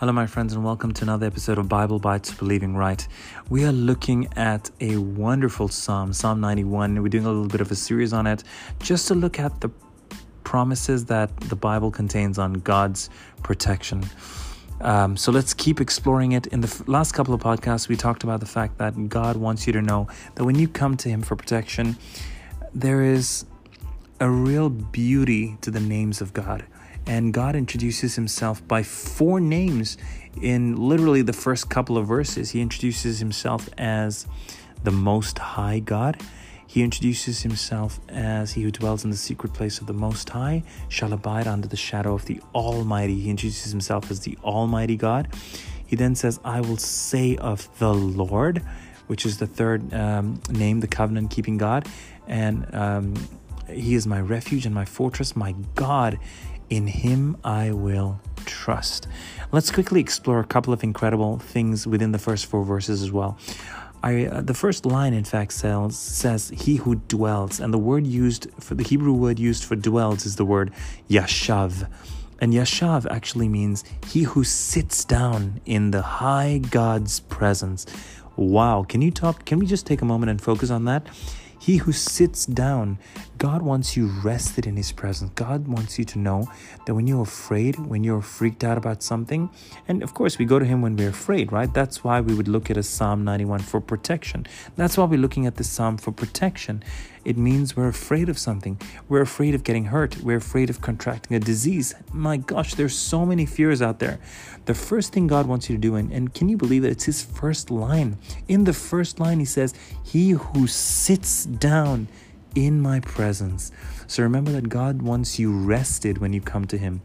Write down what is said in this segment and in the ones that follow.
Hello, my friends, and welcome to another episode of Bible Bites Believing Right. We are looking at a wonderful psalm, Psalm 91. We're doing a little bit of a series on it just to look at the promises that the Bible contains on God's protection. Um, so let's keep exploring it. In the last couple of podcasts, we talked about the fact that God wants you to know that when you come to Him for protection, there is a real beauty to the names of God. And God introduces himself by four names in literally the first couple of verses. He introduces himself as the Most High God. He introduces himself as he who dwells in the secret place of the Most High shall abide under the shadow of the Almighty. He introduces himself as the Almighty God. He then says, I will say of the Lord, which is the third um, name, the covenant keeping God. And um, he is my refuge and my fortress, my God in him I will trust. Let's quickly explore a couple of incredible things within the first four verses as well. I, uh, the first line, in fact, says, says, He who dwells. And the word used for the Hebrew word used for dwells is the word yashav. And yashav actually means he who sits down in the high God's presence. Wow. Can you talk? Can we just take a moment and focus on that? He who sits down, God wants you rested in His presence. God wants you to know that when you're afraid, when you're freaked out about something, and of course, we go to Him when we're afraid, right? That's why we would look at a Psalm 91 for protection. That's why we're looking at this Psalm for protection. It means we're afraid of something. We're afraid of getting hurt. We're afraid of contracting a disease. My gosh, there's so many fears out there. The first thing God wants you to do, and, and can you believe that it's His first line? In the first line, He says, He who sits down in my presence. So remember that God wants you rested when you come to Him.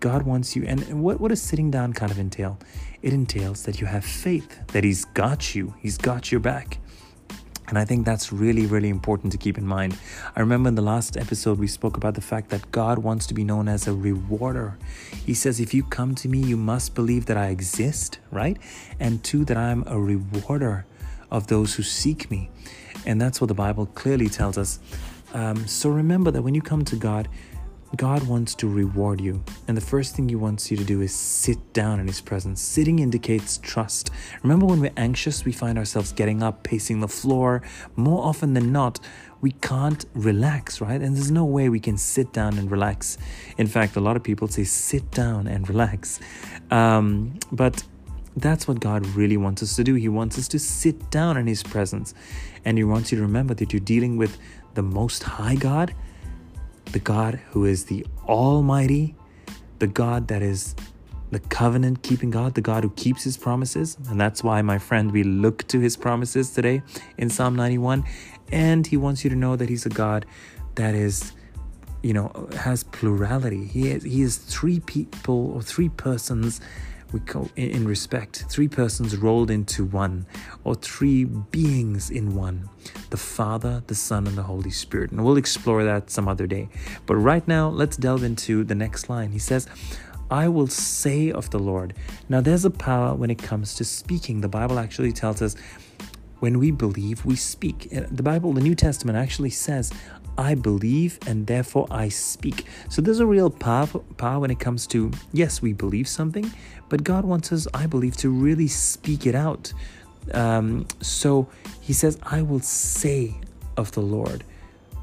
God wants you, and what, what does sitting down kind of entail? It entails that you have faith, that He's got you, He's got your back. And I think that's really, really important to keep in mind. I remember in the last episode, we spoke about the fact that God wants to be known as a rewarder. He says, If you come to me, you must believe that I exist, right? And two, that I'm a rewarder of those who seek me. And that's what the Bible clearly tells us. Um, so remember that when you come to God, God wants to reward you. And the first thing He wants you to do is sit down in His presence. Sitting indicates trust. Remember, when we're anxious, we find ourselves getting up, pacing the floor. More often than not, we can't relax, right? And there's no way we can sit down and relax. In fact, a lot of people say sit down and relax. Um, but that's what God really wants us to do. He wants us to sit down in His presence. And He wants you to remember that you're dealing with the Most High God the God who is the Almighty, the God that is the covenant keeping God, the God who keeps his promises. And that's why, my friend, we look to his promises today in Psalm 91. And he wants you to know that he's a God that is, you know, has plurality. He is, he is three people or three persons we call in respect three persons rolled into one or three beings in one the father the son and the holy spirit and we'll explore that some other day but right now let's delve into the next line he says I will say of the Lord. Now, there's a power when it comes to speaking. The Bible actually tells us when we believe, we speak. The Bible, the New Testament actually says, I believe and therefore I speak. So there's a real power, power when it comes to, yes, we believe something, but God wants us, I believe, to really speak it out. Um, so he says, I will say of the Lord,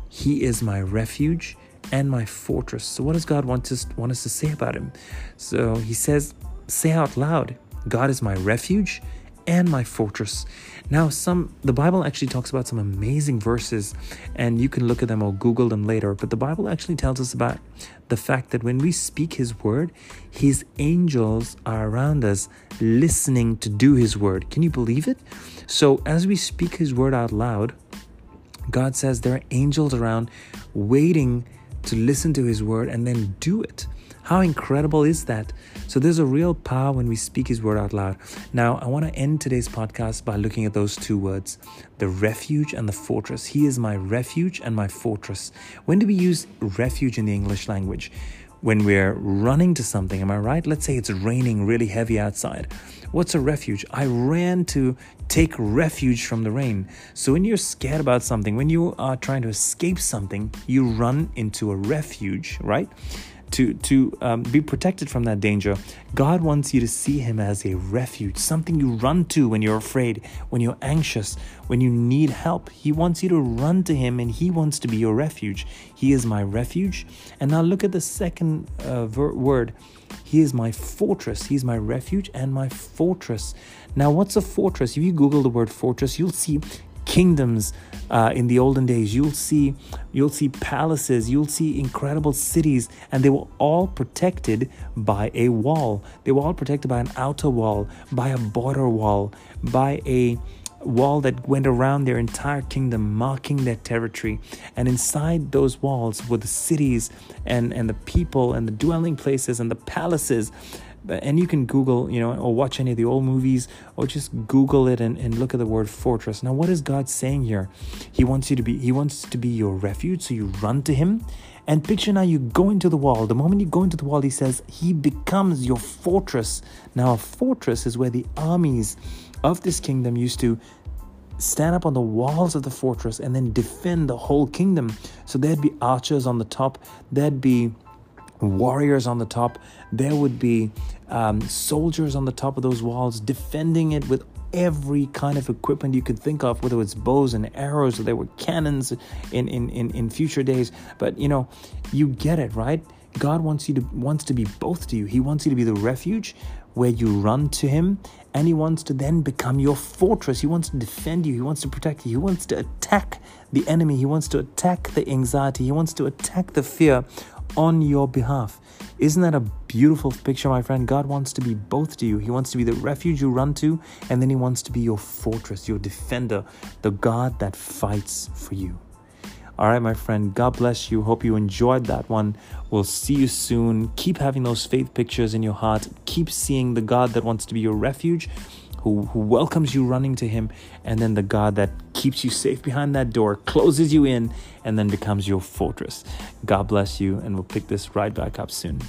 He is my refuge and my fortress. So what does God want us, want us to say about Him? So he says, say out loud, God is my refuge and my fortress. Now, some the Bible actually talks about some amazing verses, and you can look at them or Google them later. But the Bible actually tells us about the fact that when we speak His word, His angels are around us, listening to do His word. Can you believe it? So, as we speak His word out loud, God says there are angels around, waiting to listen to His word and then do it. How incredible is that? So there's a real power when we speak His word out loud. Now, I want to end today's podcast by looking at those two words the refuge and the fortress. He is my refuge and my fortress. When do we use refuge in the English language? When we're running to something, am I right? Let's say it's raining really heavy outside. What's a refuge? I ran to take refuge from the rain. So when you're scared about something, when you are trying to escape something, you run into a refuge, right? To to um, be protected from that danger. God wants you to see Him as a refuge, something you run to when you're afraid, when you're anxious, when you need help. He wants you to run to Him, and He wants to be your refuge. He is my refuge. And now look at the second uh, ver- word. He is my fortress. He's my refuge and my fortress. Now, what's a fortress? If you Google the word fortress, you'll see kingdoms uh, in the olden days. You'll see you'll see palaces you'll see incredible cities and they were all protected by a wall. They were all protected by an outer wall by a border wall by a wall that went around their entire kingdom marking their territory. And inside those walls were the cities and and the people and the dwelling places and the palaces and you can Google, you know, or watch any of the old movies, or just Google it and, and look at the word fortress. Now, what is God saying here? He wants you to be, He wants to be your refuge, so you run to Him. And picture now you go into the wall. The moment you go into the wall, He says He becomes your fortress. Now, a fortress is where the armies of this kingdom used to stand up on the walls of the fortress and then defend the whole kingdom. So there'd be archers on the top, there'd be warriors on the top. There would be um, soldiers on the top of those walls defending it with every kind of equipment you could think of, whether it's bows and arrows or there were cannons in, in, in, in future days. But you know, you get it, right? God wants you to wants to be both to you. He wants you to be the refuge where you run to him and he wants to then become your fortress. He wants to defend you. He wants to protect you. He wants to attack the enemy. He wants to attack the anxiety. He wants to attack the fear on your behalf. Isn't that a beautiful picture, my friend? God wants to be both to you. He wants to be the refuge you run to, and then He wants to be your fortress, your defender, the God that fights for you. All right, my friend, God bless you. Hope you enjoyed that one. We'll see you soon. Keep having those faith pictures in your heart. Keep seeing the God that wants to be your refuge who, who welcomes you running to him, and then the God that keeps you safe behind that door, closes you in, and then becomes your fortress. God bless you, and we'll pick this right back up soon.